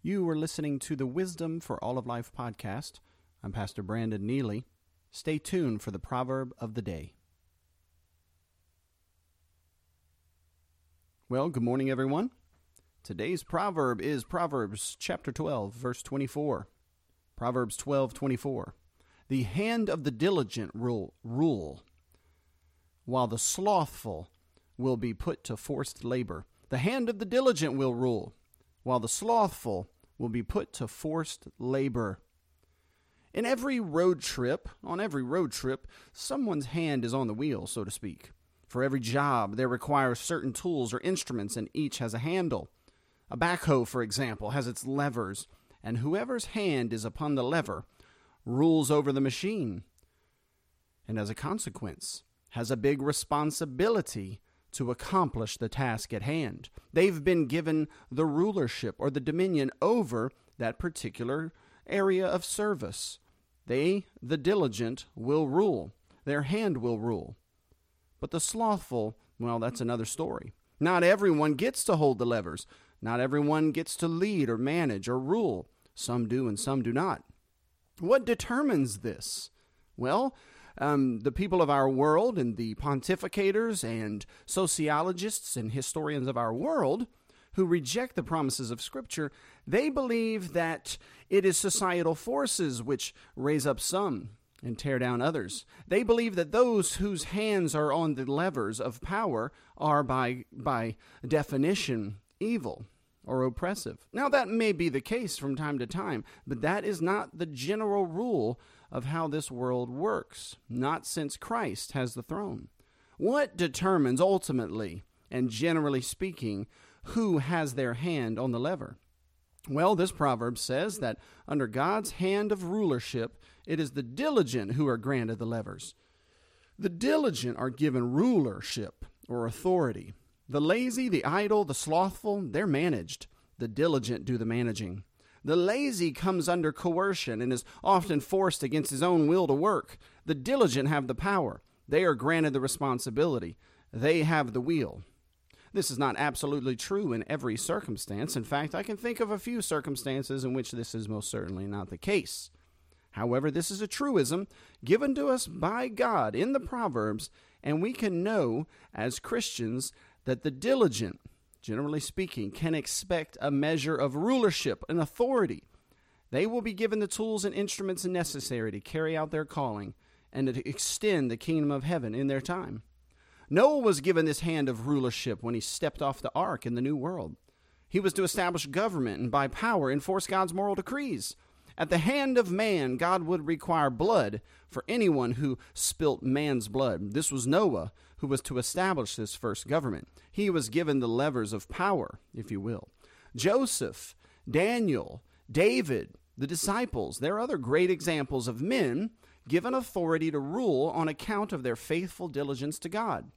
You are listening to the Wisdom for All of Life podcast. I'm Pastor Brandon Nealy. Stay tuned for the proverb of the day. Well, good morning, everyone. Today's proverb is Proverbs chapter 12, verse 24. Proverbs 12, 24. The hand of the diligent rule, rule, while the slothful will be put to forced labor. The hand of the diligent will rule, while the slothful will be put to forced labor. In every road trip, on every road trip, someone's hand is on the wheel, so to speak. For every job, there requires certain tools or instruments, and each has a handle. A backhoe, for example, has its levers, and whoever's hand is upon the lever rules over the machine. And as a consequence, has a big responsibility to accomplish the task at hand. They've been given the rulership or the dominion over that particular area of service. They, the diligent, will rule. Their hand will rule. But the slothful, well, that's another story. Not everyone gets to hold the levers. Not everyone gets to lead or manage or rule. Some do and some do not. What determines this? Well, um, the people of our world and the pontificators and sociologists and historians of our world who reject the promises of Scripture, they believe that it is societal forces which raise up some and tear down others. They believe that those whose hands are on the levers of power are, by, by definition, evil or oppressive. Now, that may be the case from time to time, but that is not the general rule of how this world works, not since Christ has the throne. What determines ultimately and generally speaking who has their hand on the lever? Well, this proverb says that under God's hand of rulership, it is the diligent who are granted the levers. The diligent are given rulership or authority. The lazy, the idle, the slothful, they're managed. The diligent do the managing. The lazy comes under coercion and is often forced against his own will to work. The diligent have the power. They are granted the responsibility. They have the wheel. This is not absolutely true in every circumstance. In fact, I can think of a few circumstances in which this is most certainly not the case. However, this is a truism given to us by God in the Proverbs, and we can know as Christians that the diligent, generally speaking, can expect a measure of rulership and authority. They will be given the tools and instruments necessary to carry out their calling and to extend the kingdom of heaven in their time. Noah was given this hand of rulership when he stepped off the ark in the new world. He was to establish government and by power enforce God's moral decrees. At the hand of man, God would require blood for anyone who spilt man's blood. This was Noah, who was to establish this first government. He was given the levers of power, if you will. Joseph, Daniel, David, the disciples, they're other great examples of men given authority to rule on account of their faithful diligence to God.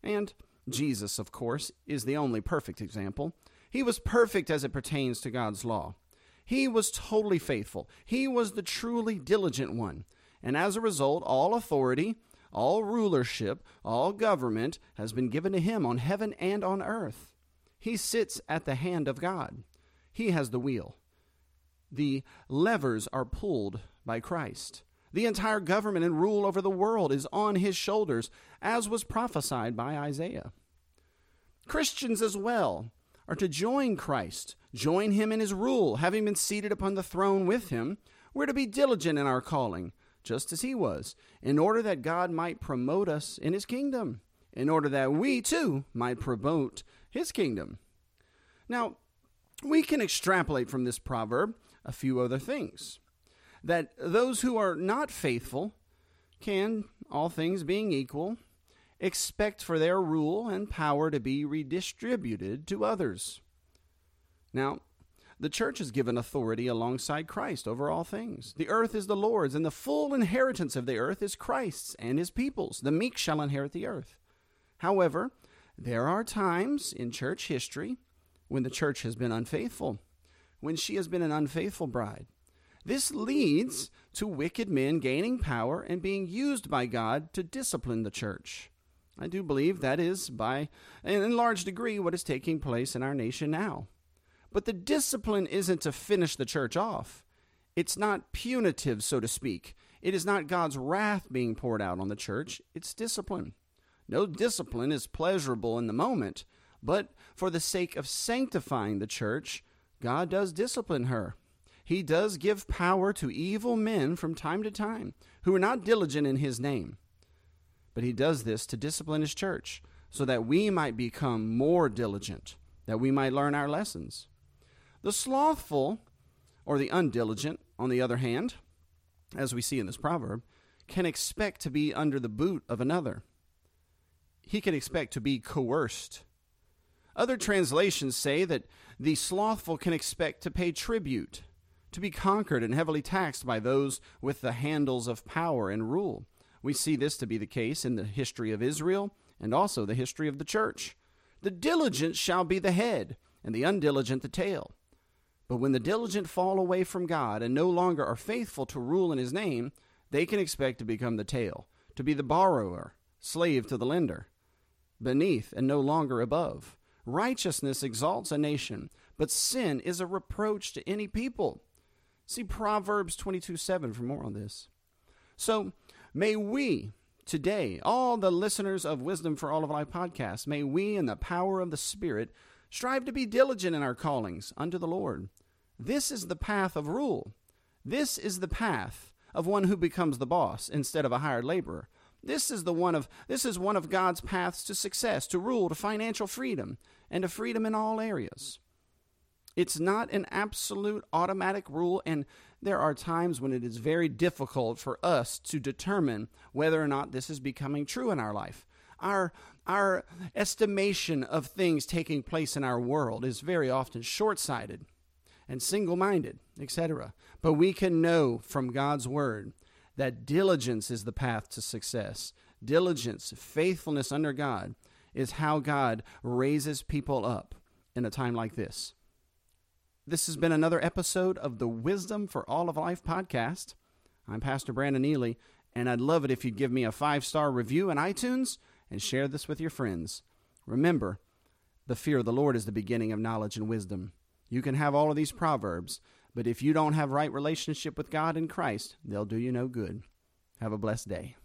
And Jesus, of course, is the only perfect example. He was perfect as it pertains to God's law. He was totally faithful. He was the truly diligent one. And as a result, all authority, all rulership, all government has been given to him on heaven and on earth. He sits at the hand of God. He has the wheel. The levers are pulled by Christ. The entire government and rule over the world is on his shoulders, as was prophesied by Isaiah. Christians as well are to join Christ, join him in his rule, having been seated upon the throne with him. We're to be diligent in our calling, just as he was, in order that God might promote us in his kingdom, in order that we too might promote his kingdom. Now, we can extrapolate from this proverb a few other things. That those who are not faithful can, all things being equal, expect for their rule and power to be redistributed to others. Now, the church is given authority alongside Christ over all things. The earth is the Lord's, and the full inheritance of the earth is Christ's and his people's. The meek shall inherit the earth. However, there are times in church history when the church has been unfaithful, when she has been an unfaithful bride. This leads to wicked men gaining power and being used by God to discipline the church. I do believe that is, by in large degree, what is taking place in our nation now. But the discipline isn't to finish the church off. It's not punitive, so to speak. It is not God's wrath being poured out on the church. It's discipline. No discipline is pleasurable in the moment, but for the sake of sanctifying the church, God does discipline her. He does give power to evil men from time to time who are not diligent in his name. But he does this to discipline his church so that we might become more diligent, that we might learn our lessons. The slothful, or the undiligent, on the other hand, as we see in this proverb, can expect to be under the boot of another. He can expect to be coerced. Other translations say that the slothful can expect to pay tribute, to be conquered and heavily taxed by those with the handles of power and rule. We see this to be the case in the history of Israel and also the history of the church. The diligent shall be the head, and the undiligent the tail. But when the diligent fall away from God and no longer are faithful to rule in his name, they can expect to become the tail, to be the borrower, slave to the lender, beneath and no longer above. Righteousness exalts a nation, but sin is a reproach to any people. See Proverbs 22 7 for more on this. So, may we today, all the listeners of Wisdom for All of Life podcast, may we, in the power of the Spirit, strive to be diligent in our callings unto the Lord. This is the path of rule. This is the path of one who becomes the boss instead of a hired laborer. This is the one of this is one of God's paths to success, to rule, to financial freedom, and to freedom in all areas. It's not an absolute automatic rule, and there are times when it is very difficult for us to determine whether or not this is becoming true in our life. Our, our estimation of things taking place in our world is very often short sighted and single minded, etc. But we can know from God's Word that diligence is the path to success. Diligence, faithfulness under God, is how God raises people up in a time like this. This has been another episode of the Wisdom for All of Life podcast. I'm Pastor Brandon Nealy, and I'd love it if you'd give me a five star review in iTunes and share this with your friends. Remember, the fear of the Lord is the beginning of knowledge and wisdom. You can have all of these proverbs, but if you don't have right relationship with God and Christ, they'll do you no good. Have a blessed day.